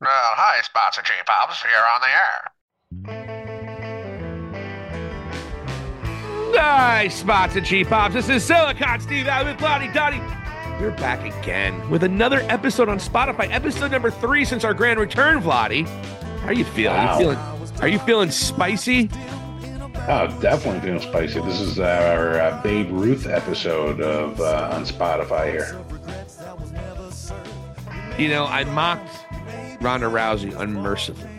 Uh, hi, Spots and J-Pops, here on the air. Nice spots and cheap pops. This is Silicon Steve out with Lottie Dottie. We're back again with another episode on Spotify, episode number three since our grand return, Vladdy. How are you feeling? Wow. You feeling? Are you feeling spicy? Oh, definitely feeling spicy. This is our uh, Babe Ruth episode of uh, on Spotify here. You know, I mocked Ronda Rousey unmercifully,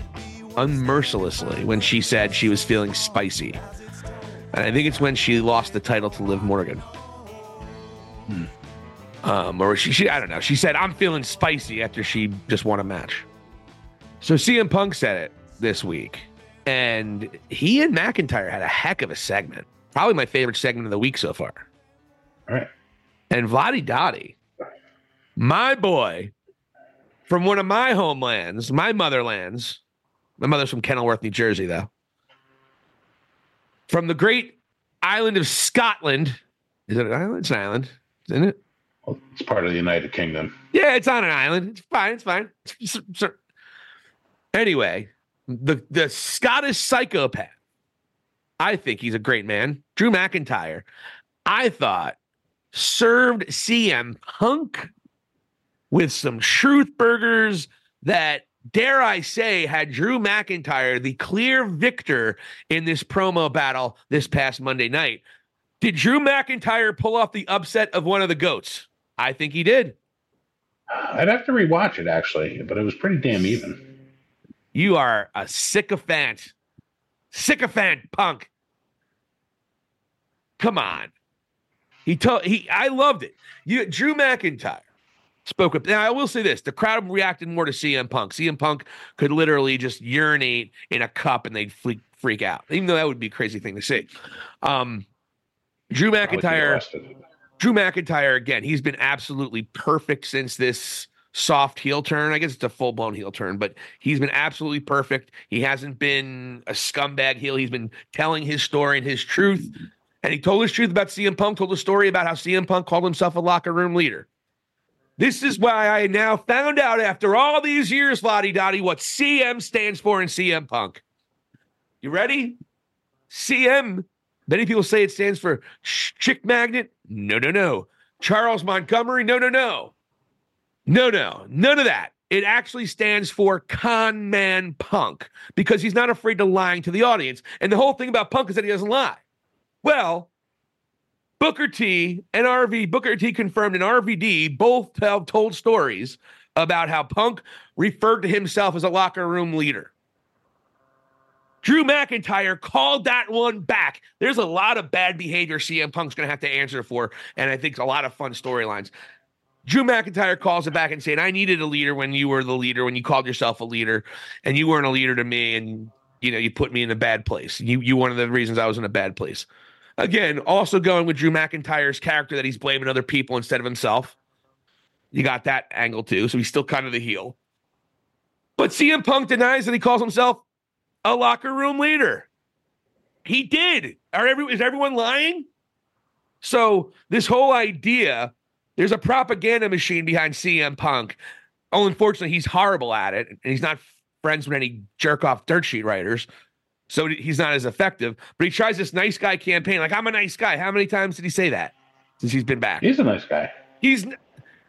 unmercilessly when she said she was feeling spicy. And I think it's when she lost the title to Liv Morgan. Um, or she, she, I don't know. She said, I'm feeling spicy after she just won a match. So CM Punk said it this week. And he and McIntyre had a heck of a segment. Probably my favorite segment of the week so far. All right. And Vladi Dottie, my boy, from one of my homelands, my motherlands. My mother's from Kenilworth, New Jersey, though. From the great island of Scotland. Is it an island? It's an island, isn't it? Well, it's part of the United Kingdom. Yeah, it's on an island. It's fine. It's fine. It's- it's- Anyway, the the Scottish psychopath. I think he's a great man. Drew McIntyre. I thought served CM Punk with some truth burgers that dare I say had Drew McIntyre the clear victor in this promo battle this past Monday night. Did Drew McIntyre pull off the upset of one of the goats? I think he did. I'd have to rewatch it actually, but it was pretty damn even. You are a sycophant. Sycophant punk. Come on. He told he I loved it. You Drew McIntyre spoke up. Now I will say this: the crowd reacted more to CM Punk. CM Punk could literally just urinate in a cup and they'd freak freak out, even though that would be a crazy thing to say. Um, Drew McIntyre. Drew McIntyre again, he's been absolutely perfect since this soft heel turn. I guess it's a full blown heel turn, but he's been absolutely perfect. He hasn't been a scumbag heel. He's been telling his story and his truth. And he told his truth about CM Punk, told a story about how CM Punk called himself a locker room leader. This is why I now found out after all these years, Lottie Dottie, what CM stands for in CM Punk. You ready? CM Many people say it stands for chick magnet. No, no, no. Charles Montgomery. No, no, no. No, no. None of that. It actually stands for con man punk because he's not afraid to lying to the audience. And the whole thing about punk is that he doesn't lie. Well, Booker T and RV, Booker T confirmed and RVD both have told stories about how Punk referred to himself as a locker room leader. Drew McIntyre called that one back. There's a lot of bad behavior CM Punk's going to have to answer for, and I think a lot of fun storylines. Drew McIntyre calls it back and saying, "I needed a leader when you were the leader, when you called yourself a leader, and you weren't a leader to me, and you know you put me in a bad place. You you one of the reasons I was in a bad place." Again, also going with Drew McIntyre's character that he's blaming other people instead of himself. You got that angle too, so he's still kind of the heel. But CM Punk denies that he calls himself a locker room leader. He did. Are every, is everyone lying? So this whole idea, there's a propaganda machine behind CM Punk. Oh, unfortunately, he's horrible at it, and he's not friends with any jerk off dirt sheet writers. So he's not as effective. But he tries this nice guy campaign. Like I'm a nice guy. How many times did he say that since he's been back? He's a nice guy. He's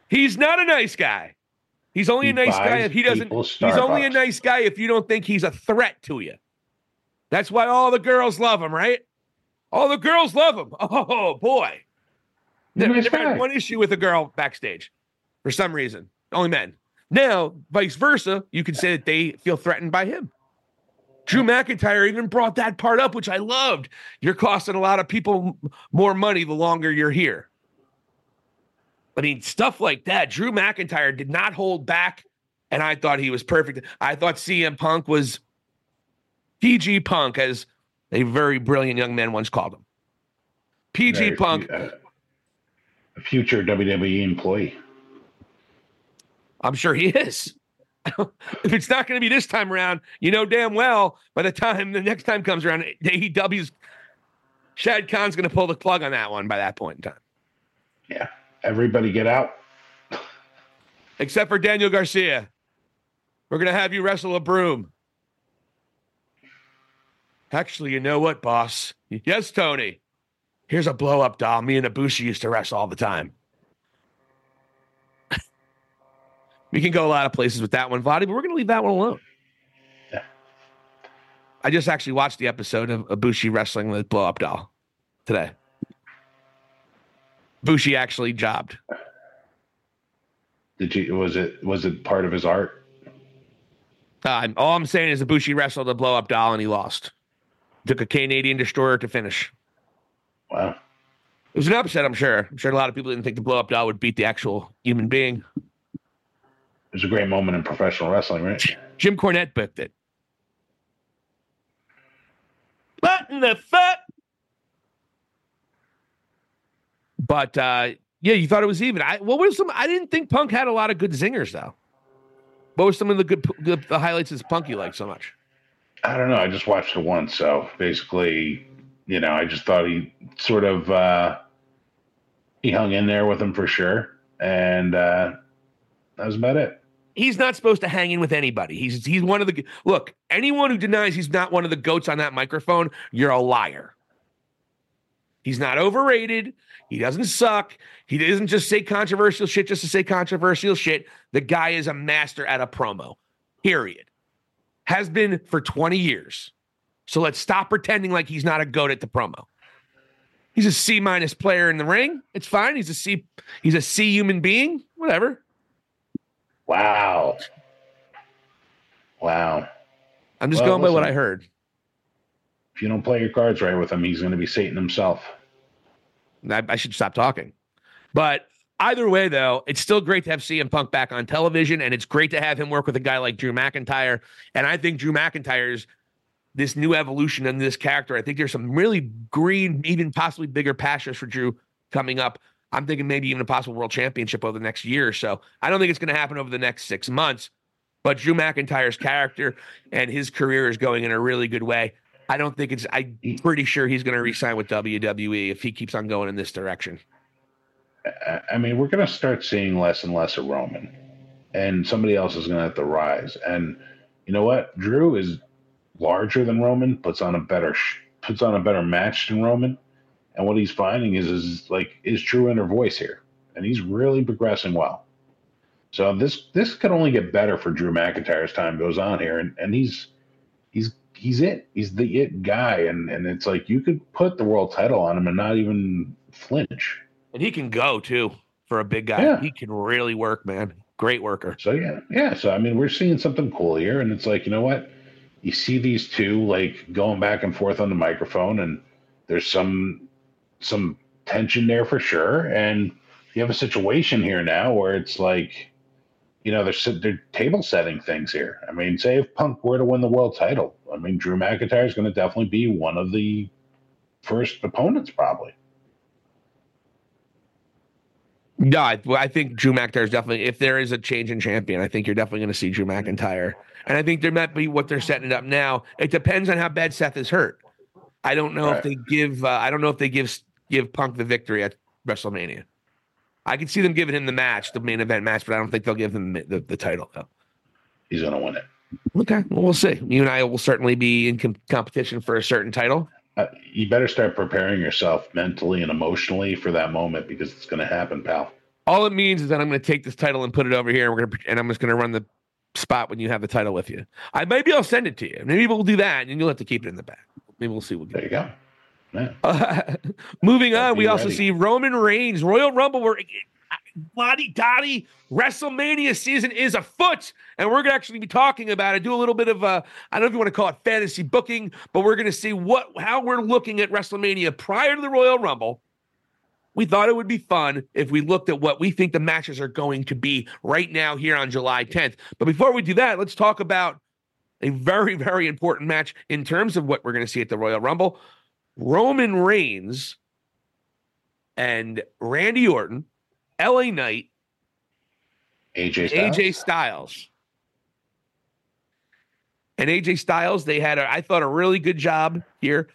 he's not a nice guy. He's only He a nice guy if he doesn't. He's only a nice guy if you don't think he's a threat to you. That's why all the girls love him, right? All the girls love him. Oh boy, He's never, nice never had one issue with a girl backstage for some reason. Only men. Now, vice versa, you can say that they feel threatened by him. Drew McIntyre even brought that part up, which I loved. You're costing a lot of people more money the longer you're here. I mean, stuff like that. Drew McIntyre did not hold back, and I thought he was perfect. I thought CM Punk was PG Punk, as a very brilliant young man once called him. PG Punk. uh, a future WWE employee. I'm sure he is. if it's not going to be this time around, you know damn well by the time the next time comes around, AEW's Shad Khan's going to pull the plug on that one by that point in time, Yeah. Everybody get out. except for Daniel Garcia. We're gonna have you wrestle a broom. Actually, you know what, boss? Yes, Tony. Here's a blow up doll. Me and Ibushi used to wrestle all the time. We can go a lot of places with that one, Vadi, but we're gonna leave that one alone. Yeah. I just actually watched the episode of Ibushi wrestling with blow up doll today. Bushi actually jobbed. Did you? Was it? Was it part of his art? Uh, all I'm saying is Ibushi wrestled a blow up doll and he lost. Took a Canadian destroyer to finish. Wow. It was an upset, I'm sure. I'm sure a lot of people didn't think the blow up doll would beat the actual human being. It was a great moment in professional wrestling, right? Jim Cornette booked it. What in the fuck? But uh, yeah, you thought it was even. I what was some? I didn't think Punk had a lot of good zingers though. What were some of the good, good the highlights of Punk you liked so much? I don't know. I just watched it once, so basically, you know, I just thought he sort of uh, he hung in there with him for sure, and uh, that was about it. He's not supposed to hang in with anybody. He's he's one of the look. Anyone who denies he's not one of the goats on that microphone, you're a liar. He's not overrated. He doesn't suck. He doesn't just say controversial shit just to say controversial shit. The guy is a master at a promo. Period. Has been for 20 years. So let's stop pretending like he's not a goat at the promo. He's a C minus player in the ring. It's fine. He's a C. He's a C human being. Whatever. Wow. Wow. I'm just Well, going by what. I heard. If you don't play your cards right with him, he's going to be Satan himself. I, I should stop talking. But either way, though, it's still great to have CM Punk back on television, and it's great to have him work with a guy like Drew McIntyre. And I think Drew McIntyre's this new evolution in this character. I think there's some really green, even possibly bigger pastures for Drew coming up. I'm thinking maybe even a possible world championship over the next year or so. I don't think it's going to happen over the next six months, but Drew McIntyre's character and his career is going in a really good way. I don't think it's. I'm pretty sure he's going to resign with WWE if he keeps on going in this direction. I- mean, we're going to start seeing less and less of Roman, and somebody else is going to have to rise. And you know what? Drew is larger than Roman, puts on a better puts on a better match than Roman, and what he's finding is is like his true inner voice here, and he's really progressing well. So this this could only get better for Drew McIntyre as time goes on here, and and he's he's he's it. He's the it guy, and and it's like you could put the world title on him and not even flinch. And he can go too for a big guy. Yeah. He can really work, man. Great worker. So yeah, yeah. So I mean, we're seeing something cool here, and it's like you know what? You see these two like going back and forth on the microphone, and there's some some tension there for sure. And you have a situation here now where it's like, you know, they're they're table setting things here. I mean, say if Punk were to win the world title, I mean, Drew McIntyre is going to definitely be one of the first opponents, probably. No, I, I think Drew McIntyre is definitely. If there is a change in champion, I think you're definitely going to see Drew McIntyre. And I think there might be what they're setting it up now. It depends on how bad Seth is hurt. I don't know if they give. Uh, I don't know if they give give Punk the victory at WrestleMania. I could see them giving him the match, the main event match, but I don't think they'll give him the, the, the title. Though. He's going to win it. Okay, well, we'll see. You and I will certainly be in com- competition for a certain title. Uh, you better start preparing yourself mentally and emotionally for that moment because it's going to happen, pal. All it means is that I'm going to take this title and put it over here, and we're to, and I'm just going to run the spot when you have the title with you. I maybe I'll send it to you. Maybe we'll do that, and you'll have to keep it in the back. Maybe we'll see what. There you go. Yeah. Uh, moving on, we be also see Roman Reigns, Royal Rumble. Where Lottie Dottie WrestleMania season is afoot, and we're going to actually be talking about it. Do a little bit of uh, I don't know if you want to call it fantasy booking, but we're going to see what how we're looking at WrestleMania prior to the Royal Rumble. We thought it would be fun if we looked at what we think the matches are going to be right now here on July 10th. But before we do that, let's talk about a very, very important match in terms of what we're going to see at the Royal Rumble. Roman Reigns and Randy Orton, LA Knight, AJ Styles. AJ Styles. And AJ Styles, they had, a, I thought, a really good job here.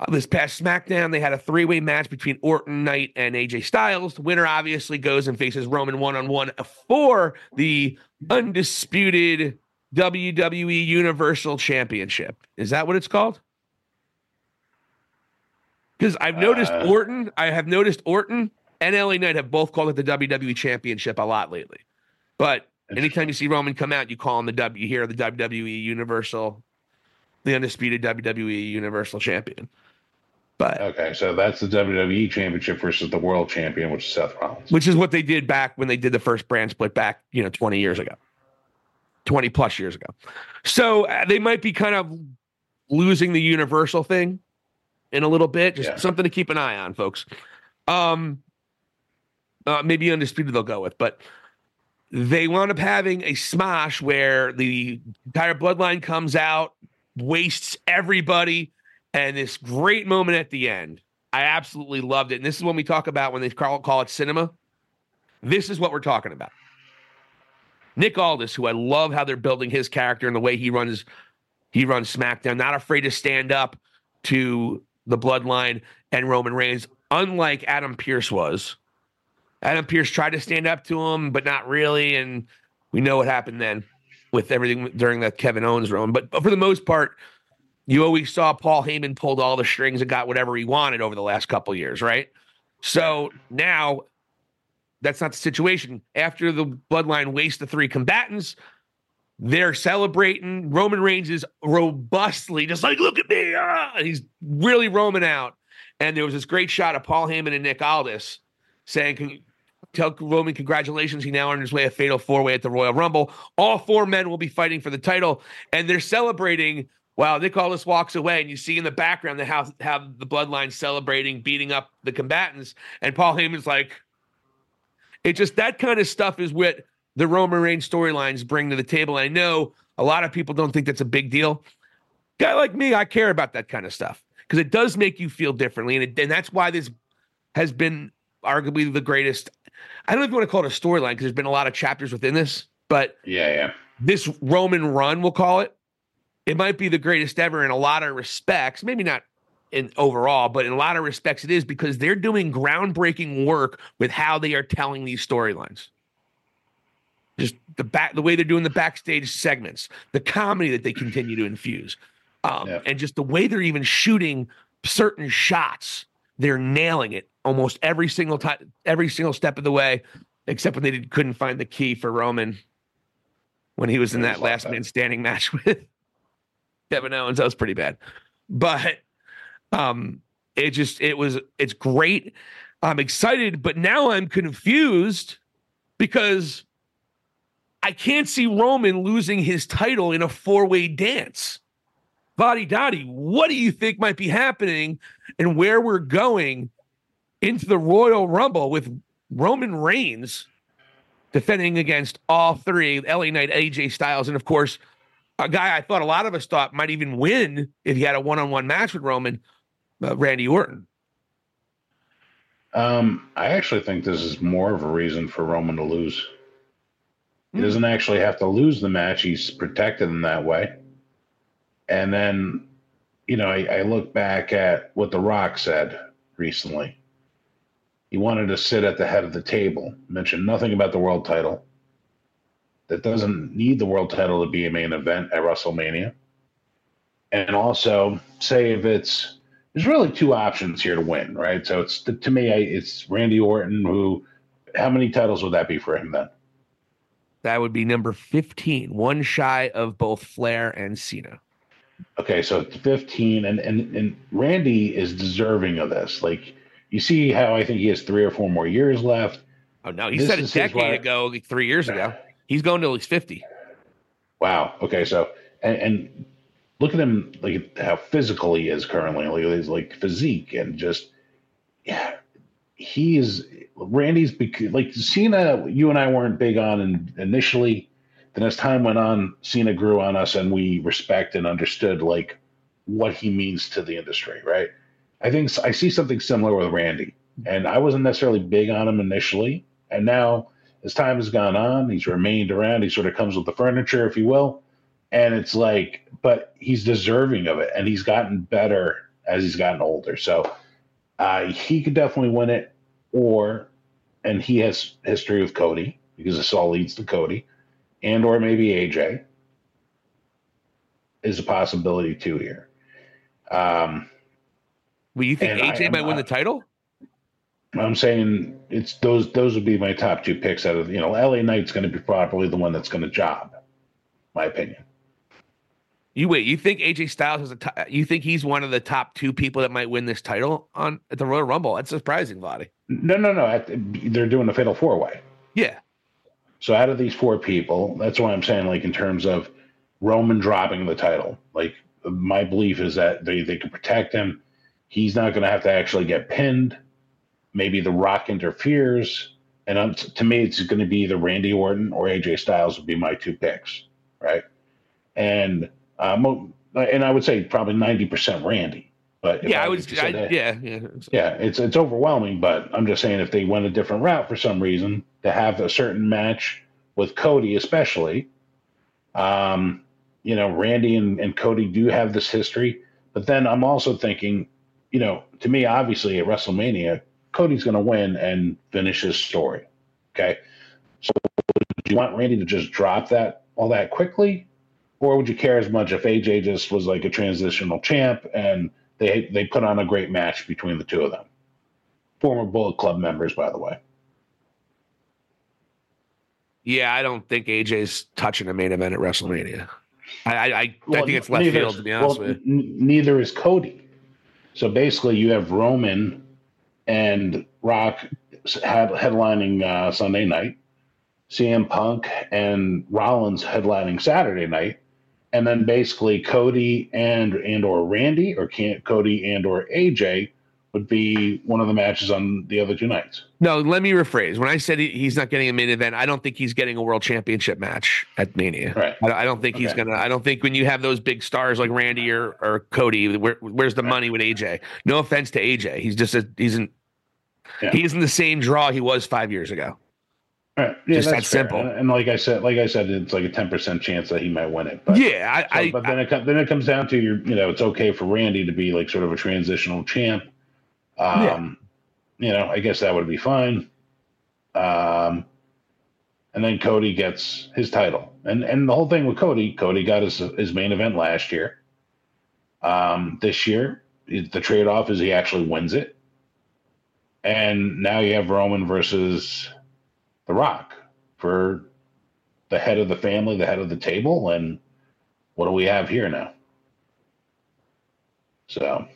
Uh, this past SmackDown, they had a three way match between Orton, Knight, and AJ Styles. The winner obviously goes and faces Roman one on one for the undisputed WWE Universal Championship. Is that what it's called? Because I've noticed Uh. Orton, I have noticed Orton and LA Knight have both called it the WWE Championship a lot lately. But anytime you see Roman come out, you call him the W. You hear the WWE Universal, the undisputed WWE Universal Champion. But Okay, so that's the WWE Championship versus the World Champion, which is Seth Rollins. which is what they did back when they did the first brand split back, you know, 20 years ago, 20 plus years ago. So uh, they might be kind of losing the universal thing in a little bit. Just Yeah. something to keep an eye on, folks. Um, uh, maybe undisputed they'll go with, but they wound up having a smash where the entire bloodline comes out, wastes everybody, and this great moment at the end. I absolutely loved it. And this is when we talk about when they call, call it cinema. This is what we're talking about. Nick Aldis, who I love how they're building his character and the way he runs, he runs SmackDown, not afraid to stand up to the bloodline and Roman Reigns, unlike Adam Pearce was. Adam Pearce tried to stand up to him, but not really. And we know what happened then with everything during that Kevin Owens run. But, but for the most part, you always saw Paul Heyman pulled all the strings and got whatever he wanted over the last couple years, right? So now that's not the situation. After the bloodline wastes the three combatants, they're celebrating. Roman Reigns is robustly just like, look at me. Ah! He's really roaming out. And there was this great shot of Paul Heyman and Nick Aldis saying, Tell Roman congratulations. He now on his way a fatal four way at the Royal Rumble. All four men will be fighting for the title, and they're celebrating while Nick Aldis walks away. And you see in the background the how, how the bloodline celebrating, beating up the combatants. And Paul Heyman's like, it just that kind of stuff is what the Roman Reigns storylines bring to the table. And I know a lot of people don't think that's a big deal. Guy like me, I care about that kind of stuff because it does make you feel differently, and it, and that's why this has been arguably the greatest. I don't know if you want to call it a storyline because there's been a lot of chapters within this, but Yeah, yeah. this Roman run, we'll call it, it might be the greatest ever in a lot of respects. Maybe not in overall, but in a lot of respects, it is because they're doing groundbreaking work with how they are telling these storylines. Just the back, the way they're doing the backstage segments, the comedy that they continue to infuse, um, Yeah. and just the way they're even shooting certain shots. They're nailing it almost every single time, every single step of the way, except when they did, couldn't find the key for Roman when he was in that last man standing match with Kevin Owens. That was pretty bad, but um, it just it was it's great. I'm excited, but now I'm confused because I can't see Roman losing his title in a four way dance. Vadi Dottie, what do you think might be happening and where we're going into the Royal Rumble with Roman Reigns defending against all three LA Knight, AJ Styles, and of course, a guy I thought a lot of us thought might even win if he had a one on one match with Roman, uh, Randy Orton. Um, I actually think this is more of a reason for Roman to lose. He Hmm. doesn't actually have to lose the match. He's protected in that way. And then, you know, I, I look back at what The Rock said recently. He wanted to sit at the head of the table, mentioned nothing about the world title. That doesn't need the world title to be a main event at WrestleMania. And also say if it's there's really two options here to win, right? So it's to me, I, it's Randy Orton. Who, how many titles would that be for him then? That would be number 15, one shy of both Flair and Cena. Okay, so 15, and and and Randy is deserving of this. Like you see how I think he has three or four more years left. Oh, no. He This said a decade ago, like three years ago. He's going to at least 50. Wow. Okay, so and, and look at him, like how physical he is currently. Like his like physique and just yeah, he is. Randy's bec- like Cena. You and I weren't big on in, initially. Then as time went on, Cena grew on us, and we respect and understood like what he means to the industry. Right. I think I see something similar with Randy, and I wasn't necessarily big on him initially, and now as time has gone on, he's remained around. He sort of comes with the furniture, if you will. And it's like, but he's deserving of it, and he's gotten better as he's gotten older. So uh, he could definitely win it, or and he has history with Cody because this all leads to Cody, and or maybe AJ is a possibility too here. Um, well, you think I AJ might win the title? I'm saying it's those those would be my top two picks out of you know LA Knight's going to be probably the one that's going to job, my opinion. You wait. You think AJ Styles is a? T- you think he's one of the top two people that might win this title on at the Royal Rumble? That's surprising, Vladdy. No, no, no. They're doing a fatal four way. Yeah, So out of these four people, that's why I'm saying, like in terms of Roman dropping the title, like my belief is that they they can protect him. He's not going to have to actually get pinned. Maybe The Rock interferes, and um, to me, it's going to be either Randy Orton or AJ Styles would be my two picks, right? And um, and I would say probably ninety percent Randy. But yeah. I had was. I, that- yeah, yeah. yeah, it's it's overwhelming, but I'm just saying if they went a different route for some reason to have a certain match with Cody, especially, um, you know, Randy and, and Cody do have this history, but then I'm also thinking, you know, to me, obviously at WrestleMania, Cody's going to win and finish his story. Okay, so do you want Randy to just drop that all that quickly, or would you care as much if AJ just was like a transitional champ and they they put on a great match between the two of them. Former Bullet Club members, by the way. Yeah, I don't think AJ's touching a main event at WrestleMania. I, I, I, Well, think it's left neither field to be honest well, with you. n- neither is Cody. So basically, you have Roman and Rock had headlining uh, Sunday night, CM Punk and Rollins headlining Saturday night, and then basically Cody and and or Randy or can't Cody and or AJ would be one of the matches on the other two nights. No, let me rephrase. When I said he, he's not getting a main event, I don't think he's getting a world championship match at Mania. Right. I, I don't think he's gonna. I don't think when you have those big stars like Randy or, or Cody, where, where's the money with AJ? No offense to AJ, he's just a, he's in, Yeah. he isn't the same draw he was five years ago. Right. Yeah, Just that's that fair. simple. And, and like I said, like I said, it's like a ten percent chance that he might win it. But yeah, I, So, I, but then it then it comes down to your, you know, it's okay for Randy to be like sort of a transitional champ. Um, you know, I guess that would be fine. Um, and then Cody gets his title, and and the whole thing with Cody, Cody got his his main event last year. Um, this year, the trade off is he actually wins it, and now you have Roman versus The Rock for the head of the family, the head of the table, and what do we have here now? So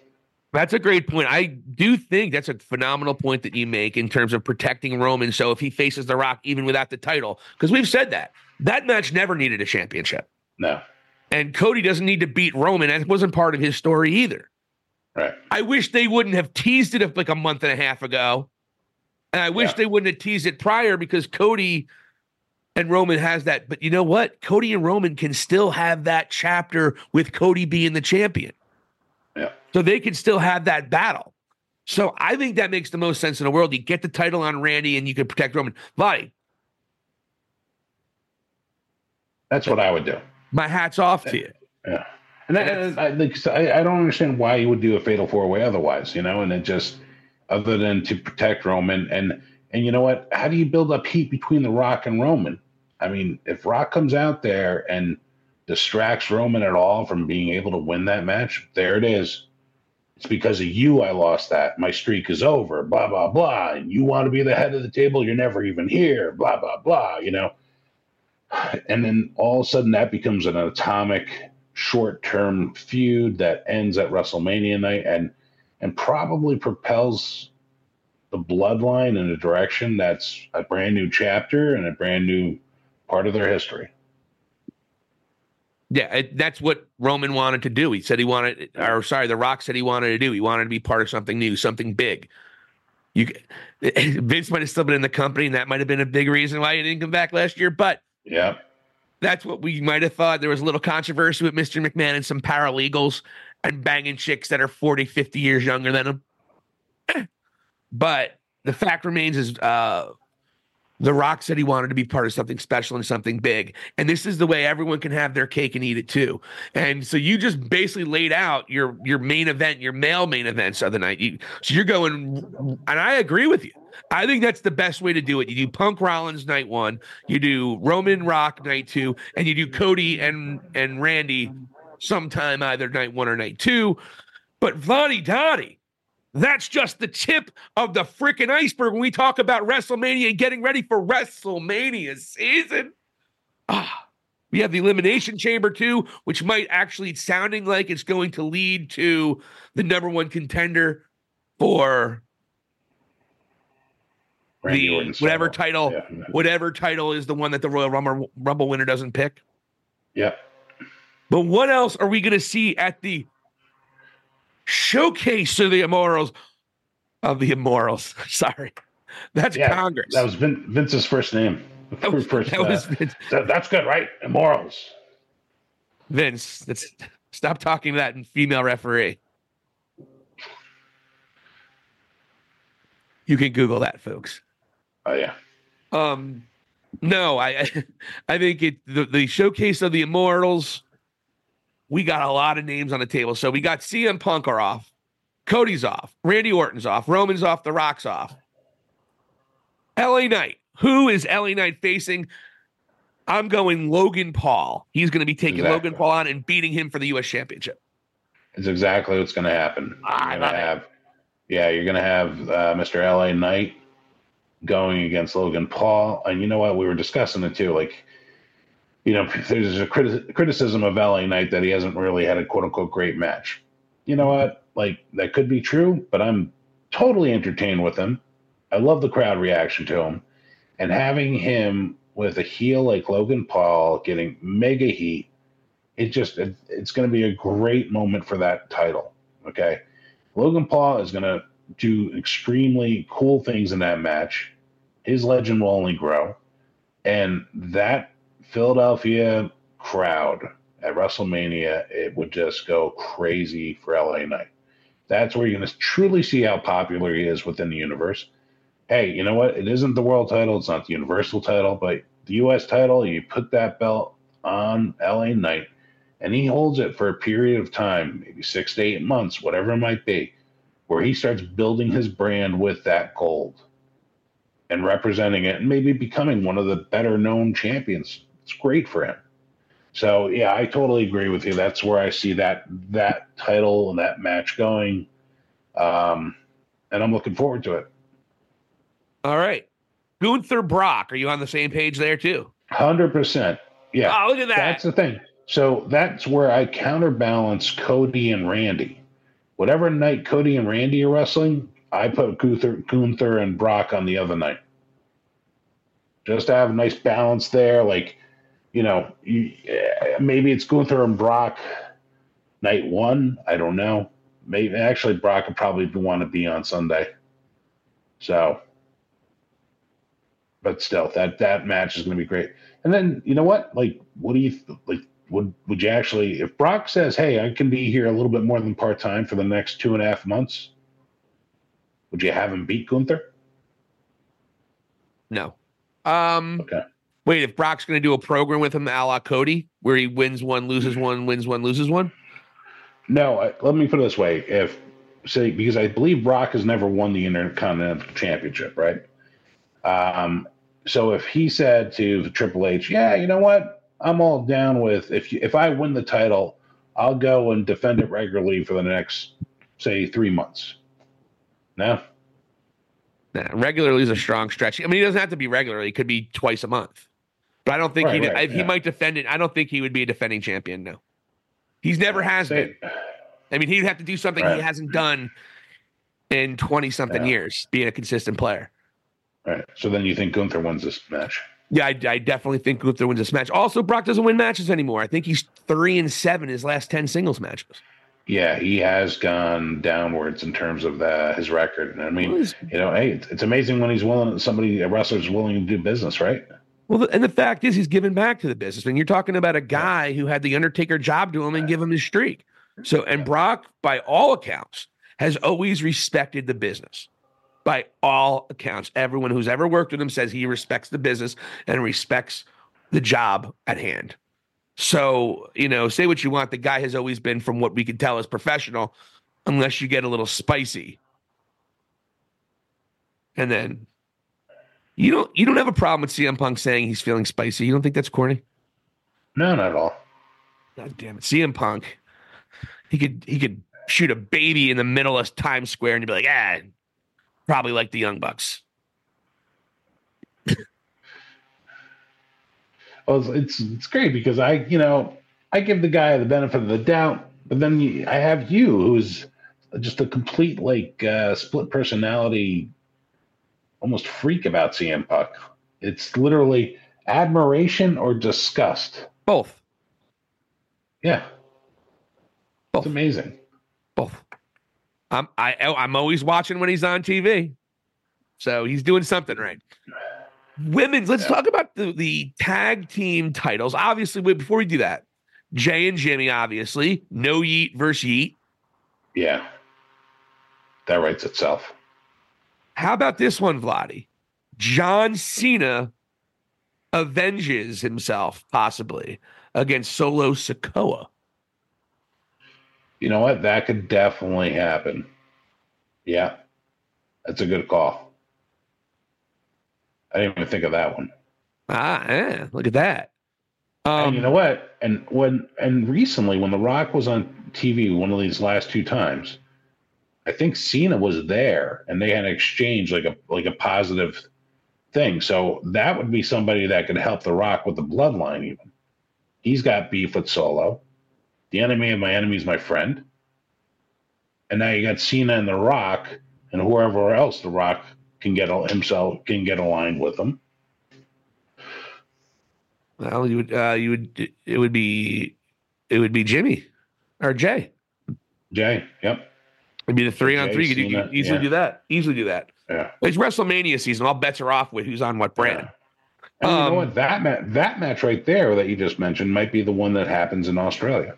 That's a great point. I do think that's a phenomenal point that you make in terms of protecting Roman. So if he faces The Rock, even without the title, because we've said that that match never needed a championship, no, and Cody doesn't need to beat Roman. That wasn't part of his story either. right, I wish they wouldn't have teased it up like a month and a half ago, and I wish Yeah. they wouldn't have teased it prior because Cody and Roman has that. But you know what? Cody and Roman can still have that chapter with Cody being the champion. Yeah. So they can still have that battle. So I think that makes the most sense in the world. You get the title on Randy and you can protect Roman. Lottie, that's what I would do. my hat's off to you. Yeah, and I, and I, I, I don't understand why you would do a fatal four way otherwise, you know, and it just other than to protect Roman and and you know what? How do you build up heat between the Rock and Roman? I mean, if Rock comes out there and distracts Roman at all from being able to win that match, there it is. It's because of you I lost that. My streak is over. Blah blah blah. And you want to be the head of the table? You're never even here. Blah blah blah. You know. And then all of a sudden that becomes an atomic short-term feud that ends at WrestleMania night and and probably propels the bloodline in a direction that's a brand new chapter and a brand new part of their history. Yeah, it, that's what Roman wanted to do. He said he wanted, or sorry, The Rock said he wanted to do. He wanted to be part of something new, something big. You, Vince might have still been in the company, and that might have been a big reason why he didn't come back last year. But Yeah. that's what we might have thought. There was a little controversy with Mr. McMahon and some paralegals and banging chicks that are 40, 50 years younger than him. but the fact remains is uh, The Rock said he wanted to be part of something special and something big. And this is the way everyone can have their cake and eat it too. And so you just basically laid out your your main event, your male main events of the night. You, so you're going, and I agree with you. I think that's the best way to do it. You do Punk Rollins night one, you do Roman Rock night two, and you do Cody and and Randy sometime either night one or night two. But Vladi Dottie, that's just the tip of the freaking iceberg when we talk about WrestleMania and getting ready for WrestleMania season. Ah, we have the Elimination Chamber too, which might actually sounding like it's going to lead to the number one contender for Randy the Orton's whatever title, Yeah. whatever title is the one that the Royal Rumble, Rumble winner doesn't pick. Yeah. But what else are we going to see at the showcase of the immorals of the immorals? Sorry, that's Yeah, Congress. That was Vin, Vince's first name. That was, first, that uh, was Vince. that- that's good, right? Immorals. Vince. That's stop talking to that female referee. You can Google that, folks. Oh yeah. Um, no, I, I think it the, the showcase of the Immortals. We got a lot of names on the table. So we got CM Punk are off, Cody's off, Randy Orton's off, Roman's off, The Rock's off. LA Knight. Who is LA Knight facing? I'm going Logan Paul. He's going to be taking Exactly. Logan Paul on and beating him for the U.S. Championship. It's exactly what's going to happen. Love gonna have, yeah, you're going to have uh, Mr. LA Knight going against Logan Paul, and you know what? We were discussing it too. Like, you know, there's a criti- criticism of LA Knight that he hasn't really had a quote unquote great match. You know what? Like that could be true, but I'm totally entertained with him. I love the crowd reaction to him, and having him with a heel like Logan Paul getting mega heat it just it, it's going to be a great moment for that title okay logan paul is going to do extremely cool things in that match his legend will only grow and that philadelphia crowd at wrestlemania it would just go crazy for la knight that's where you're going to truly see how popular he is within the universe hey you know what it isn't the world title it's not the universal title but the us title you put that belt on la knight and he holds it for a period of time, maybe six to eight months, whatever it might be, where he starts building his brand with that gold and representing it and maybe becoming one of the better known champions. It's great for him. So yeah, I totally agree with you. That's where I see that that title and that match going. Um, and I'm looking forward to it. All right. Gunther Brock. Are you on the same page there too? Hundred percent. Yeah. Oh, look at that. That's the thing. So that's where I counterbalance Cody and Randy. Whatever night Cody and Randy are wrestling, I put Gunther, Gunther and Brock on the other night. Just to have a nice balance there. Like, you know, you, maybe it's Gunther and Brock night one. I don't know. Maybe actually Brock would probably want to be on Sunday. So, but still, that that match is going to be great. And then you know what? Like, what do you like? Would would you actually, if Brock says, "Hey, I can be here a little bit more than part time for the next two and a half months," would you have him beat Gunther? No. Um Okay. Wait, if Brock's gonna do a program with him a la Cody, where he wins one, loses one, wins one, loses one. No, I, let me put it this way: if say because I believe Brock has never won the Intercontinental Championship, right? Um, so if he said to Triple H, "Yeah, you know what? I'm all down with if you, if I win the title, I'll go and defend it regularly for the next say three months." No, Nah, regularly is a strong stretch. I mean, he doesn't have to be regularly, it could be twice a month. But I don't think Right, he right, he yeah. might defend it. I don't think he would be a defending champion, no. He's never has been. I mean, he'd have to do something he hasn't done in 20 something Yeah. years, being a consistent player. Right. So then you think Gunther wins this match? Yeah, I, I definitely think Gunther wins this match. Also, Brock doesn't win matches anymore. I think he's three and seven his last 10 singles matches. Yeah, he has gone downwards in terms of the, his record. I mean, you know, hey, it's, it's amazing when he's willing. Somebody, a wrestler's willing to do business, right? Well, the, and the fact is, he's given back to the business. And you're talking about a guy who had the Undertaker job to him and give him his streak. So, and Brock, by all accounts, has always respected the business. by all accounts. Everyone who's ever worked with him says he respects the business and respects the job at hand. So, you know, say what you want. The guy has always been, from what we can tell, as professional, unless you get a little spicy. And then you don't you don't have a problem with CM Punk saying he's feeling spicy. You don't think that's corny? No, not at all. God damn it. CM Punk. He could he could shoot a baby in the middle of Times Square and you'd be like, ah, probably like the Young Bucks. Well, it's it's great because I, you know, I give the guy the benefit of the doubt, but then you, I have you, who's just a complete like uh, split personality, almost freak about CM Punk. It's literally admiration or disgust. Both. Yeah, Both. it's amazing. Both. I'm I I'm always watching when he's on TV. So he's doing something right. Women's, let's Yeah. talk about the, the tag team titles. Obviously, wait, before we do that, Jey and Jimmy, obviously, no Yeet versus Yeet. Yeah, that writes itself. How about this one, Vladdy? John Cena avenges himself, possibly, against Solo Sikoa. You know what? That could definitely happen. Yeah, that's a good call. I didn't even think of that one. Ah, eh, look at that. Um, and you know what? And when and recently, when The Rock was on TV, one of these last two times, I think Cena was there, and they had an exchange like a like a positive thing. So that would be somebody that could help The Rock with the bloodline. Even he's got beef with Solo. The enemy of my enemy is my friend. And now you got Cena and The Rock, and whoever else The Rock can get himself can get aligned with them. Well, you would, uh, you would, it would be, it would be Jimmy or Jay. Jay, yep, It'd be the three on three. You could, you could easily yeah. do that. Easily do that. yeah. It's WrestleMania season. All bets are off with who's on what brand. And you Um, know what? That ma- that match right there that you just mentioned might be the one that happens in Australia.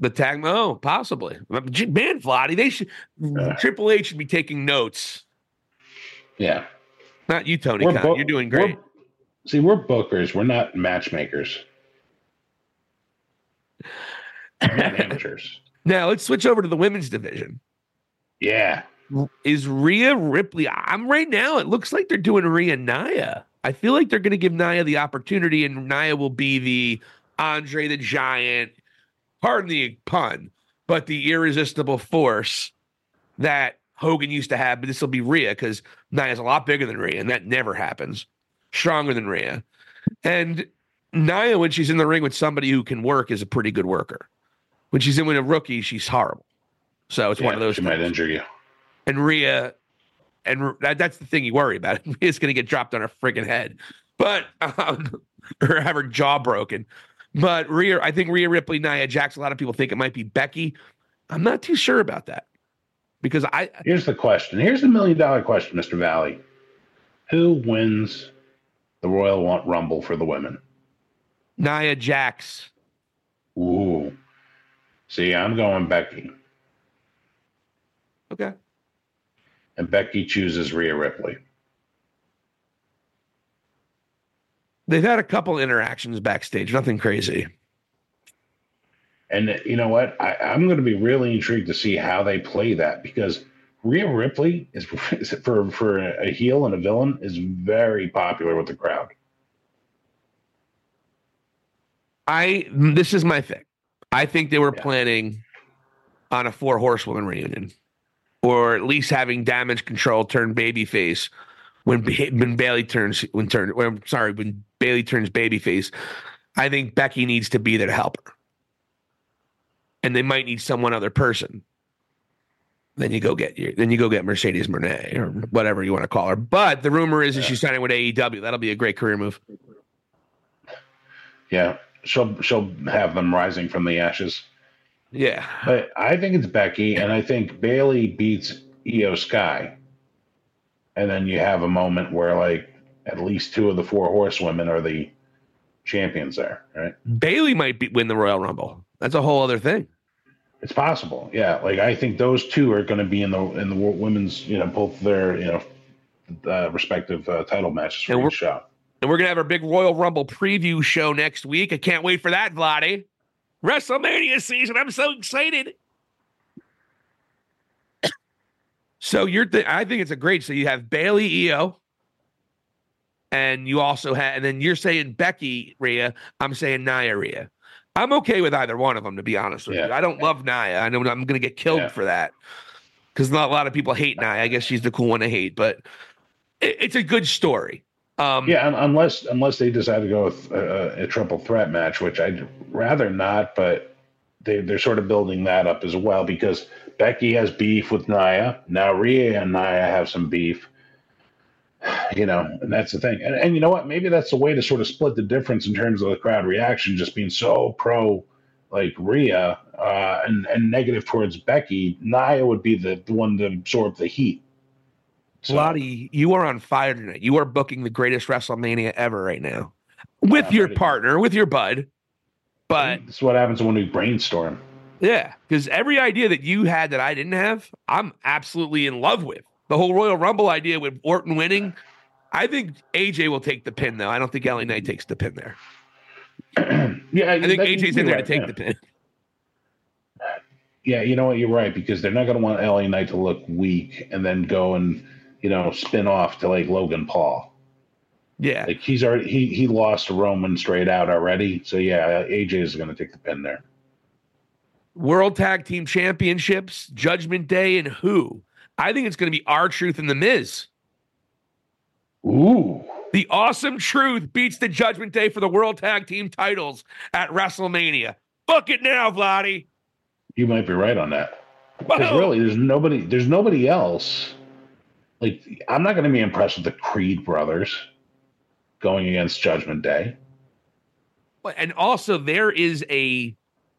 The tag, oh, possibly. Man, Vladdy, they should. Yeah. Triple H should be taking notes. Yeah, Not you, Tony bo- You're doing we're- great. See, we're bookers. We're not matchmakers. We're not amateurs. Now let's switch over to the women's division. Yeah, Is Rhea Ripley? I'm right now. It looks like they're doing Rhea Nia. I feel like they're going to give Nia the opportunity, and Nia will be the Andre the Giant. Pardon the pun, but the irresistible force that Hogan used to have. But this will be Rhea because Nia's a lot bigger than Rhea, and that never happens. Stronger than Rhea, and Nia when she's in the ring with somebody who can work is a pretty good worker. When she's in with a rookie, she's horrible. So it's one of those. She might injure you. and Rhea, and that, that's the thing you worry about. Rhea's going to get dropped on her freaking head, but um, or have her jaw broken. But Rhea, I think Rhea Ripley, Nia Jax. A lot of people think it might be Becky. I'm not too sure about that because I Here's the question. Here's the million dollar question, Mister Valli. Who wins the Royal Rumble for the women? Nia Jax. Ooh. See, I'm going Becky, Okay, and Becky chooses Rhea Ripley. they've had a couple interactions backstage. Nothing crazy. And you know what? I, I'm going to be really intrigued to see how they play that because Rhea Ripley is for for a heel and a villain is very popular with the crowd. I this is my thing. I think they were Yeah. planning on a four horsewoman reunion, or at least having damage control turn babyface when Ba- when Bayley turns when turn. When, sorry, when Bayley turns babyface. I think Becky needs to be there to help her, and they might need someone other person. Then you go get your then you go get Mercedes Moné or whatever you want to call her. But the rumor is that she's signing with AEW. That'll be a great career move. Yeah, she'll she'll have them rising from the ashes. Yeah. But I think it's Becky, and I think Bayley beats Iyo Sky, and then you have a moment where like at least two of the four horsewomen are the champions there, right? Bayley might be, win the Royal Rumble. That's a whole other thing. It's possible, yeah. Like I think those two are going to be in the in the women's, you know, both their you know uh, respective uh, title matches for And each show. And we're gonna have our big Royal Rumble preview show next week. I can't wait for that, Vladdy. WrestleMania season. I'm so excited. so you're th- I think it's a great. So you have Bayley Iyo. And you also have, and then you're saying Becky Rhea. I'm saying Nia Rhea. I'm okay with either one of them, to be honest with Yeah. you. I don't love Nia. I know I'm going to get killed Yeah. for that because not a lot of people hate Nia. I guess she's the cool one to hate, but it, it's a good story. Um, Yeah, unless unless they decide to go with uh, a triple threat match, which I'd rather not, but they they're sort of building that up as well because Becky has beef with Nia. Now Rhea and Nia have some beef. You know, and that's the thing. And, and you know what? Maybe that's the way to sort of split the difference in terms of the crowd reaction, just being so pro like Rhea uh, and and negative towards Becky. Nia would be the, the one to absorb the heat. So- Lottie, you are on fire tonight. You are booking the greatest WrestleMania ever right now with Uh, your partner, with your bud. But is what happens when we brainstorm. yeah, because every idea that you had that I didn't have, I'm absolutely in love with. The whole Royal Rumble idea with Orton winning, I think AJ will take the pin, though. I don't think LA Knight takes the pin there. yeah, I think AJ's in there right, to take yeah. the pin. Yeah, you know what? You're right because they're not going to want LA Knight to look weak and then go and you know spin off to like Logan Paul. Yeah. Like he's already he he lost Roman straight out already. So yeah, AJ is going to take the pin there. World Tag Team Championships, Judgment Day, and who? I think it's going to be R-Truth and the Miz. Ooh, The awesome truth beats the Judgment Day for the World Tag Team titles at WrestleMania. Book it now, Vladi. you might be right on that. Because really, there's nobody there's nobody else. Like I'm not going to be impressed with the Creed brothers going against Judgment Day. But- And also, there is a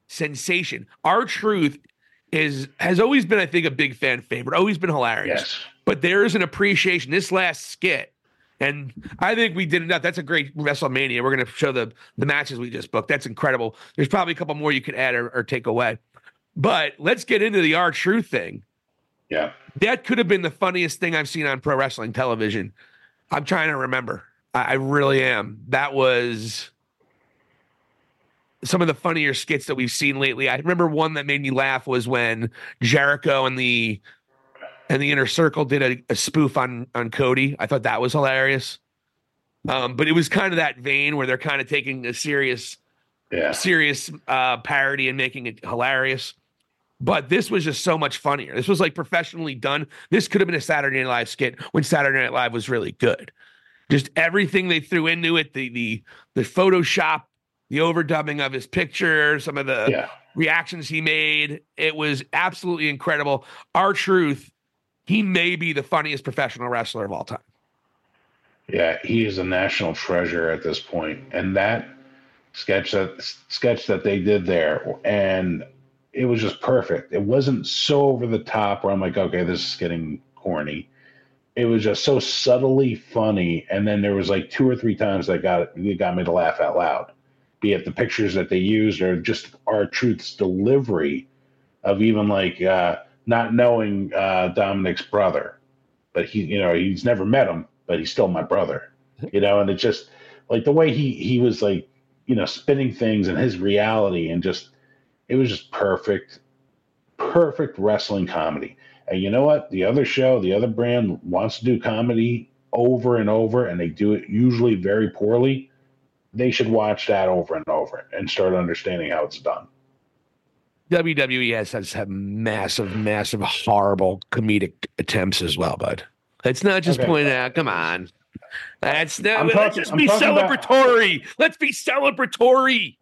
sensation. R-Truth is has always been, I think, a big fan favorite. Always been hilarious. Yes. But there is an appreciation. This last skit, and I think we did enough. That's a great WrestleMania. We're going to show the the matches we just booked. That's incredible. There's probably a couple more you could add or, or take away. But let's get into the R Truth thing. Yeah. That could have been the funniest thing I've seen on pro wrestling television. I'm trying to remember. I, I really am. That was some of the funnier skits that we've seen lately. I remember one that made me laugh was when Jericho and the and the inner circle did a, a spoof on on Cody. I thought that was hilarious. Um, but it was kind of that vein where they're kind of taking a serious Yeah. serious uh, parody and making it hilarious. But this was just so much funnier. This was like professionally done. This could have been a Saturday Night Live skit when Saturday Night Live was really good. Just everything they threw into it, the the the Photoshop, the overdubbing of his picture, some of the Yeah. reactions he made. It was absolutely incredible. R-Truth, he may be the funniest professional wrestler of all time. Yeah, he is a national treasure at this point, and that sketch that sketch that they did there, and it was just perfect. It wasn't so over the top where I'm like, okay, this is getting corny. It was just so subtly funny, and then there was like two or three times that got it got me to laugh out loud. Be it the pictures that they used or just R-Truth's delivery of even like uh, not knowing uh, Dominic's brother, but he, you know, he's never met him, but he's still my brother, you know, and it just like the way he he was like, you know, spinning things and his reality and just it was just perfect, perfect wrestling comedy. And you know what? The other show, the other brand wants to do comedy over and over, and they do it usually very poorly. They should watch that over and over and start understanding how it's done. WWE has, has had massive, massive, horrible comedic attempts as well, bud. Let's not just Okay. point out. Come on, that's not. I'm let's just I'm be talking about- celebratory. let's be celebratory.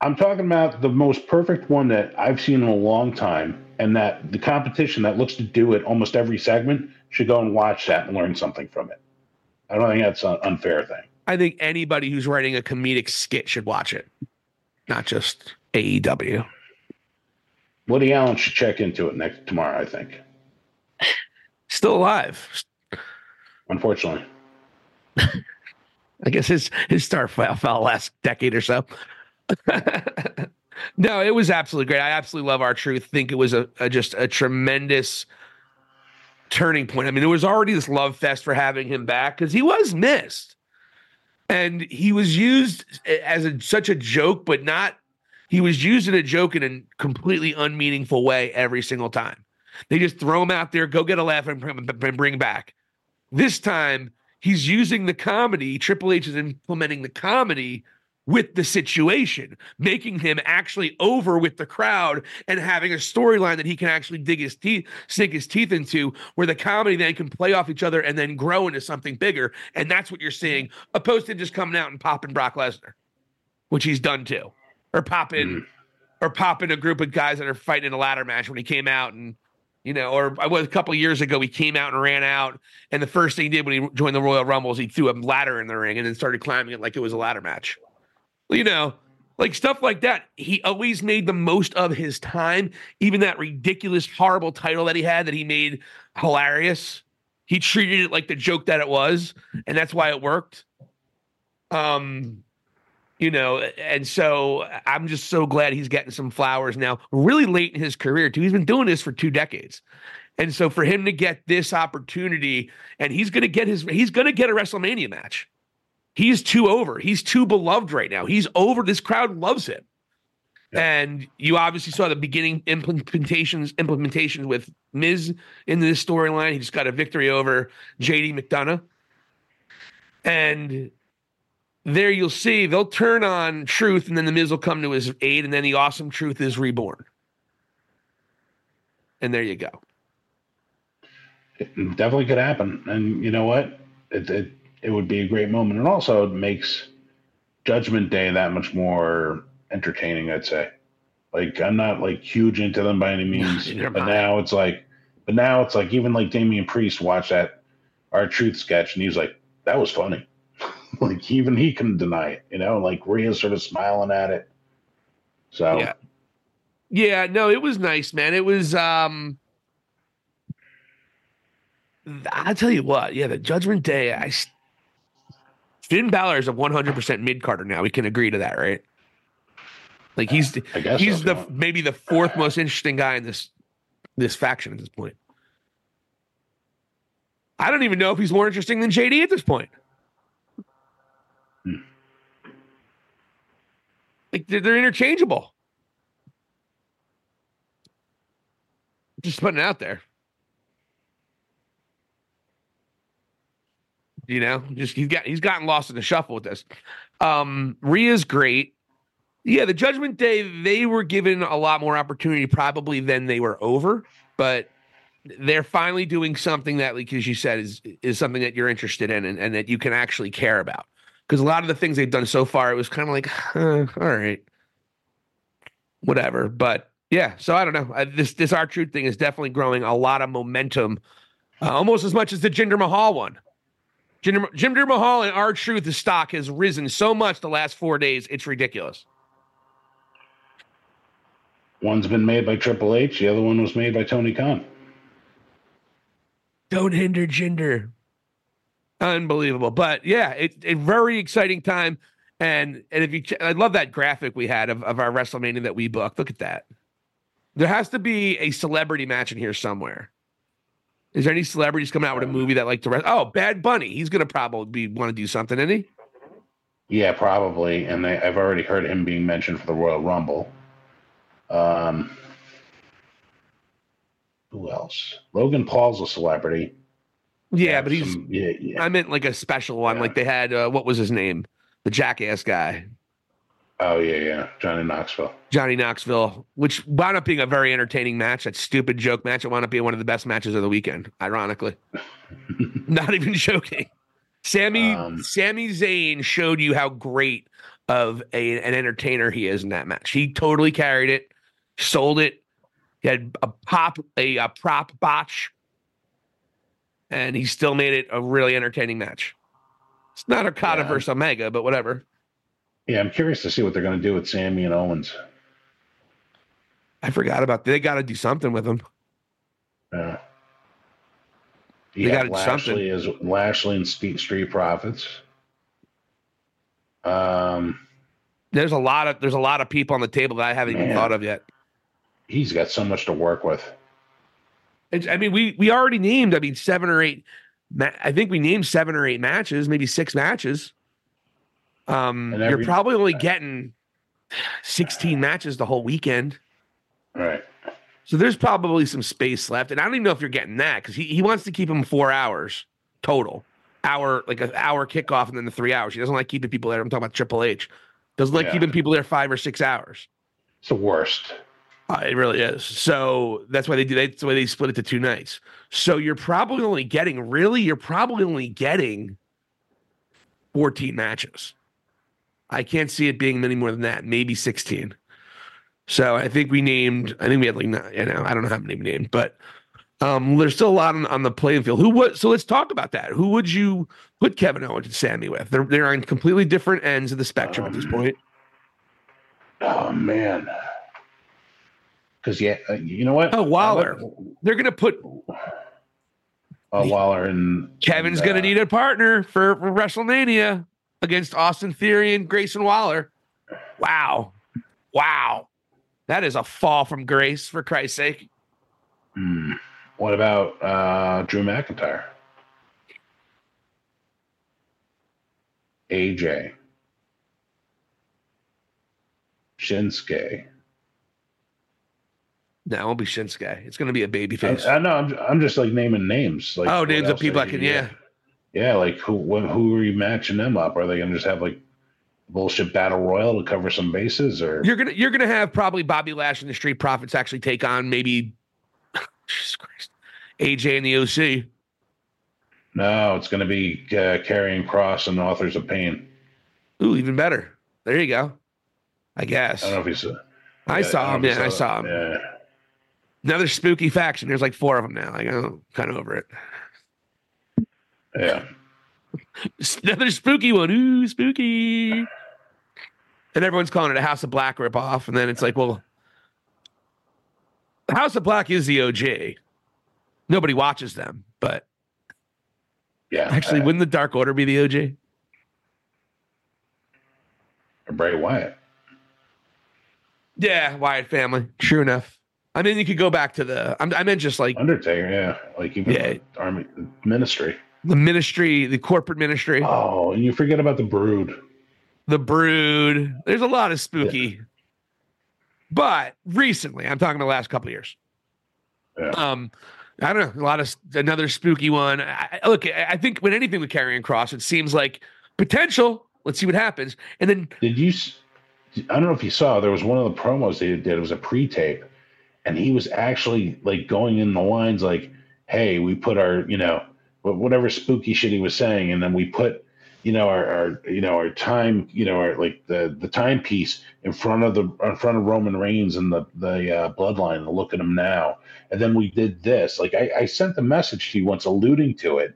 I'm talking about the most perfect one that I've seen in a long time, and that the competition that looks to do it almost every segment should go and watch that and learn something from it. I don't think that's an unfair thing. I think anybody who's writing a comedic skit should watch it, not just AEW. Woody Allen should check into it next tomorrow. I think. Still alive. Unfortunately, I guess his his star fell, fell last decade or so. No, it was absolutely great. I absolutely love R-Truth. Think it was a, a just a tremendous turning point. I mean, it was already this love fest for having him back because he was missed, and he was used as a, such a joke, but not. He was used in a joke in a completely unmeaningful way every single time. They just throw him out there, go get a laugh, and bring him back. This time, he's using the comedy. Triple H is implementing the comedy with the situation, making him actually over with the crowd and having a storyline that he can actually dig his teeth, sink his teeth into, where the comedy then can play off each other and then grow into something bigger. And that's what you're seeing, opposed to just coming out and popping Brock Lesnar, which he's done too, or popping, mm. or popping a group of guys that are fighting in a ladder match when he came out and. You know, or I was a couple years ago, he came out and ran out, and the first thing he did when he joined the Royal Rumble is he threw a ladder in the ring and then started climbing it like it was a ladder match you know, like stuff like that. He always made the most of his time. Even that ridiculous, horrible title that he had that he made hilarious. He treated it like the joke that it was, and that's why it worked. Um, you know, and so I'm just so glad he's getting some flowers now, really late in his career, too. He's been doing this for two decades. And so for him to get this opportunity, and he's gonna get his he's gonna get a WrestleMania match. He's too over. He's too beloved right now. He's over. This crowd loves him. And you obviously saw the beginning implementations implementations with Miz in this storyline. He just got a victory over JD McDonagh. And there you'll see they'll turn on truth, and then the Miz will come to his aid, and then the awesome truth is reborn. And there you go. It definitely could happen. And you know what? It, it it would be a great moment. And also, it makes Judgment Day that much more entertaining, I'd say. Like, I'm not like huge into them by any means, but now it's like, but now it's like, even like Damian Priest watched that R-Truth sketch and he was like, that was funny. like, even he couldn't deny it, you know, like Rhea's sort of smiling at it. So, yeah. Yeah, no, it was nice, man. It was, um, I'll tell you what, yeah, the Judgment Day, I Finn Balor is a 100% mid carder now. We can agree to that, right? Like he's he's so, the maybe the fourth most interesting guy in this this faction at this point. I don't even know if he's more interesting than JD at this point. Hmm. Like they're, they're interchangeable. Just putting it out there. You know, just he's got he's gotten lost in the shuffle with this. Um, Rhea's great. Yeah, the Judgment Day they were given a lot more opportunity probably than they were over, but they're finally doing something that, like as you said, is is something that you're interested in and, and that you can actually care about. Because a lot of the things they've done so far, it was kind of like, all right, whatever. But yeah, so I don't know. Uh, this this R-Truth thing is definitely growing a lot of momentum, uh, almost as much as the Jinder Mahal one. Jinder, Jinder Mahal and R-Truth, the stock has risen so much the last four days. It's ridiculous. One's been made by Triple H. The other one was made by Tony Khan. Don't hinder Jinder. Unbelievable. But yeah, it's a very exciting time. And and if you, I love that graphic we had of, of our WrestleMania that we booked. Look at that. There has to be a celebrity match in here somewhere. Is there any celebrities coming out with a movie that like to rest? Oh, Bad Bunny. He's gonna probably be want to do something, isn't he? Yeah, probably. And they, I've already heard him being mentioned for the Royal Rumble. Um, who else? Logan Paul's a celebrity. Yeah, but he's. Some, yeah, yeah, I meant like a special one. Yeah. Like they had. Uh, what was his name? The Jackass guy. Oh yeah, yeah, Johnny Knoxville. Johnny Knoxville, which wound up being a very entertaining match. That stupid joke match. It wound up being one of the best matches of the weekend. Ironically, not even joking. Sami um, Sami Zayn showed you how great of a, an entertainer he is in that match. He totally carried it, sold it. He had a pop a, a prop botch, and he still made it a really entertaining match. It's not Okada yeah. versus Omega, but whatever. Yeah, I'm curious to see what they're going to do with Sami and Owens. I forgot about they got to do something with them. Yeah. They got Lashley Is Lashley and Street, Street Profits. Um, There's a lot of there's a lot of people on the table that I haven't even thought of yet. He's got so much to work with. It's, I mean, we we already named. I mean, seven or eight. I think we named seven or eight matches, maybe six matches. Um, And you're probably only getting sixteen matches the whole weekend. Right. So there's probably some space left, and I don't even know if you're getting that because he, he wants to keep him four hours total, hour like an hour kickoff and then the three hours. He doesn't like keeping people there. I'm talking about Triple H. Doesn't like Yeah. keeping people there five or six hours. It's the worst. Uh, it really is. So that's why they do. That's why they split it to two nights. So you're probably only getting really. You're probably only getting 14 matches. I can't see it being many more than that. Maybe 16. So I think we named. I think we had like you know I don't know how many we named, but um, there's still a lot on, on the playing field. Who would? So let's talk about that. Who would you put Kevin Owens and Sami with? They're they're on completely different ends of the spectrum at this Um, point. Oh man. Because yeah, uh, you know what? Oh, Waller. They're gonna put Oh, Waller and Kevin's and, going to uh, need a partner for, for WrestleMania against Austin Theory and Grayson Waller. Wow. Wow. That is a fall from grace, for Christ's sake. hmm. What about uh, Drew McIntyre? AJ. Shinsuke. No, it won't be Shinsuke. It's going to be a baby face. I, I know. I'm, I'm just like naming names. Like oh, names of people I can, you- yeah. Yeah, like who wh- who are you matching them up? Are they gonna just have like bullshit battle royal to cover some bases, or You're gonna you're gonna have probably Bobby Lash and the Street Profits actually take on maybe Jesus Christ, AJ and the OC. no? It's gonna be uh, Karrion Kross and authors of pain. Ooh, even better. There you go. I guess I don't know if saw. I saw him. don't know if Yeah, I saw him. Yeah, Another spooky faction. There's like four of them now. Like I'm kind of over it. Yeah. Another spooky one. Ooh, spooky. And everyone's calling it a House of Black ripoff. And then it's like, well, the House of Black is the OG. Nobody watches them, but Yeah, actually, uh, wouldn't the Dark Order be the OG? Bray Wyatt. Yeah, Wyatt family. True enough. I mean, you could go back to the. I'm, I meant just like Undertaker, yeah, like even Yeah. the army ministry. The ministry, the corporate ministry, Oh, and you forget about the Brood. the Brood. There's a lot of spooky. But recently, I'm talking the last couple years. Yeah. Um, I don't know. A lot of another spooky one. I, look, I think when anything with Karrion Kross, it seems like potential. Let's see what happens. And then Did you? I don't know if you saw. There was one of the promos they did. It was a pre-tape, and he was actually like going in the lines like, "Hey, we put our, you know, whatever spooky shit he was saying, and then we put, you know, our, our you know, our time, you know, our like the the timepiece in front of the in front of Roman Reigns and the the uh, bloodline. And look at him now. And then we did this. Like I, I sent the message to you once, alluding to it.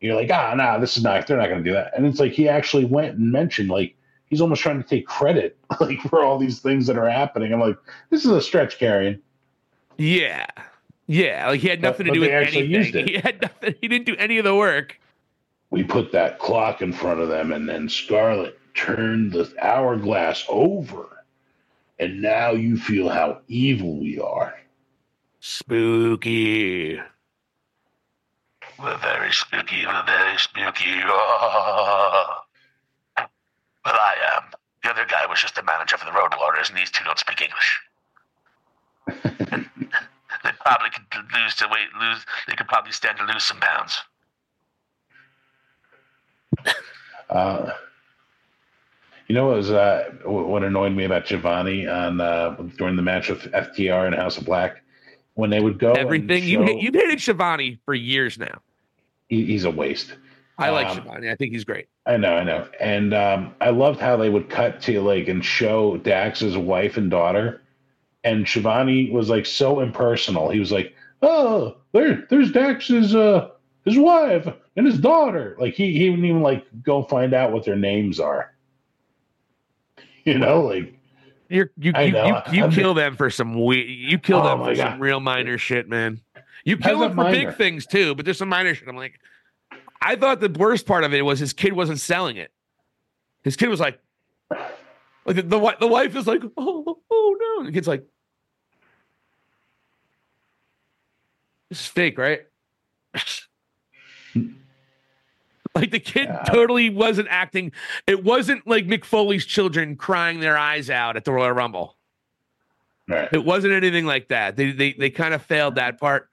You're like, ah, nah, this is not. They're not going to do that. And it's like he actually went and mentioned like he's almost trying to take credit like for all these things that are happening. I'm like, this is a stretch Karrion. yeah, yeah, like he had But- nothing to do with anything. used it. He had nothing. He didn't do any of the work. We put that clock in front of them, and then Scarlett turned the hourglass over, and now you feel how evil we are. Spooky. We're very spooky. We're very spooky. Ah. Oh. But I am. The other guy was just a manager for the Road Warriors, and these two don't speak English. They probably could lose to weight. Lose. They could probably stand to lose some pounds. Uh, you know what was uh, what annoyed me about Schiavone on uh, during the match with FTR and House of Black when they would go Everything you show- hate, you've hated Schiavone for years now. he- he's a waste. I like Um, Schiavone. I think he's great. I know, I know, and um, I loved how they would cut to like and show Dax's wife and daughter, and Schiavone was like so impersonal. He was like, "Oh, there, there's Dax's uh, his wife and his daughter." Like he, he wouldn't even like go find out what their names are. You know, like You're, you I you know. you, you I'm- kill them for some we you kill Oh them for some real minor shit, man. You How's kill them for minor? big things too, but there's some minor shit. I'm like, I thought the worst part of it was his kid wasn't selling it. His kid was like, Like the, the the wife is like, oh, oh no. And the kid's like, fake, right? Mm. like the kid Yeah. totally wasn't acting. It wasn't like Mick Foley's children crying their eyes out at the Royal Rumble. Right. It wasn't anything like that. They they they kind of failed that part.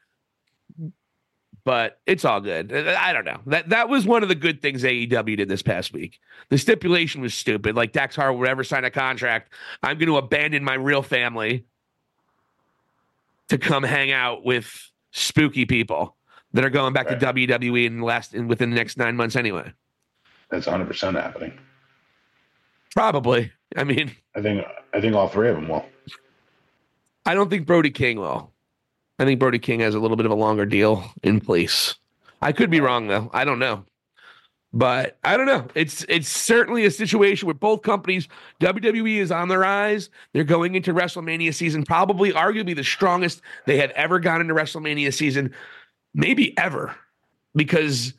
But it's all good. I don't know. That that was one of the good things AEW did this past week. The stipulation was stupid. Like Dax Harwood would ever sign a contract. I'm going to abandon my real family to come hang out with spooky people that are going back Right. to WWE in the last in within the next nine months anyway. That's 100 percent happening. Probably. I mean, I think I think all three of them will. I don't think Brody King will. I think Brody King has a little bit of a longer deal in place. I could be wrong though. I don't know. But I don't know. It's it's certainly a situation where both companies, WWE is on the rise. They're going into WrestleMania season, probably arguably the strongest they had ever gone into WrestleMania season, maybe ever. Because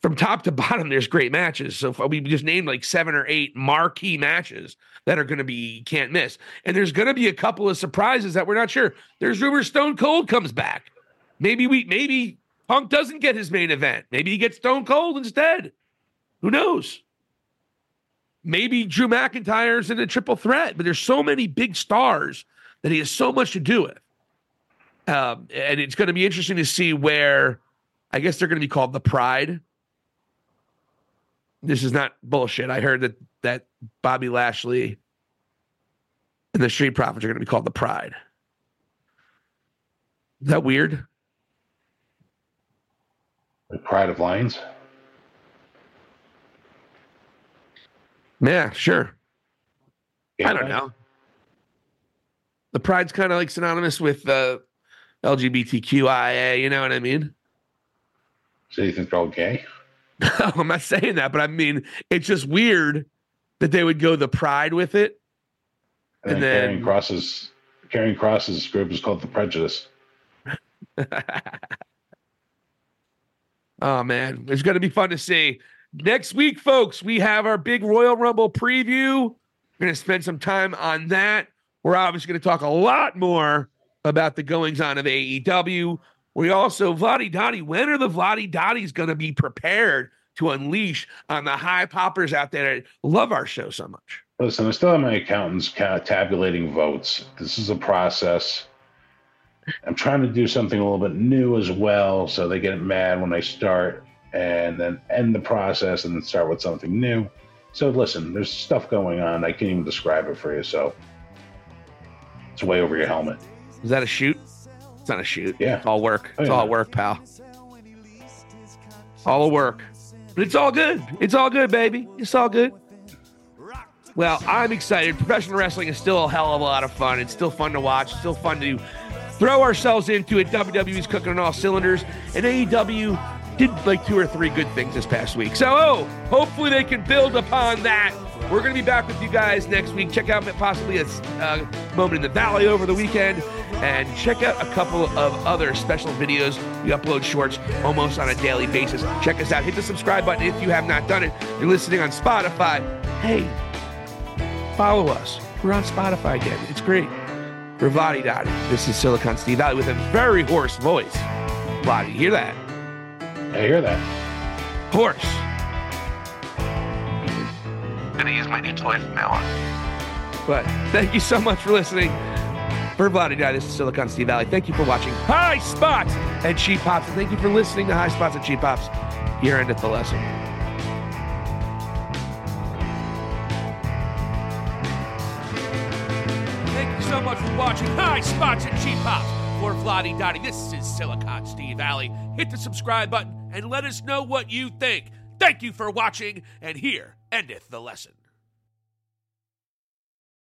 from top to bottom, there's great matches. So we just named like seven or eight marquee matches that are going to be can't miss. And there's going to be a couple of surprises that we're not sure. There's rumors Stone Cold comes back. Maybe we maybe Punk doesn't get his main event. Maybe he gets Stone Cold instead. Who knows? Maybe Drew McIntyre's in a triple threat, but there's so many big stars that he has so much to do with. Um, and it's going to be interesting to see where I guess they're going to be called the Pride. This is not bullshit. I heard that that Bobby Lashley and the Street Profits are going to be called the Pride. Is that weird? The Pride of Lions. Yeah, sure. I don't know. The pride's kind of like synonymous with uh, LGBTQIA. You know what I mean? So you think they're all gay? No, I'm not saying that, but I mean it's just weird that they would go the pride with it. And, And then, then- Karrion Kross's Karrion Kross's group is called the Prejudice. oh man, it's going to be fun to see. Next week, folks, we have our big Royal Rumble preview. We're going to spend some time on that. We're obviously going to talk a lot more about the goings on of AEW. We also, Vladi Dottie, when are the Vladi Dotties going to be prepared to unleash on the high poppers out there that love our show so much? Listen, I still have my accountants tabulating votes. This is a process. I'm trying to do something a little bit new as well, so they get mad when I start, and then end the process and then start with something new. So listen, there's stuff going on. I can't even describe it for you. So it's way over your helmet. Is that a shoot? It's not a shoot. Yeah. It's all work. Oh, It's yeah. all work, pal. All work. But it's all good. It's all good, baby. It's all good. Well, I'm excited. Professional wrestling is still a hell of a lot of fun. It's still fun to watch. It's still fun to throw ourselves into it. WWE's cooking on all cylinders. And AEW did like two or three good things this past week. So, oh, hopefully they can build upon that. We're going to be back with you guys next week. Check out possibly a uh, moment in the valley over the weekend and check out a couple of other special videos. We upload shorts almost on a daily basis. Check us out. Hit the subscribe button if you have not done it. You're listening on Spotify. Hey, follow us. We're on Spotify again. It's great. Vladi Dottie, this is Silicon Steve Valli with a very hoarse voice. Vladi, hear that? I hear that. Horse. I'm gonna use my new toy from now on. But thank you so much for listening. For Vladi Dottie, this is Silicon Steve Valli. Thank you for watching High Spots and Cheap Pops. And thank you for listening to High Spots and Cheap Pops. Here endeth the lesson. Thank you so much for watching High Spots and Cheap Pops. For Vladi Dottie, this is Silicon Steve Alley. Hit the subscribe button and let us know what you think. Thank you for watching, and here endeth the lesson.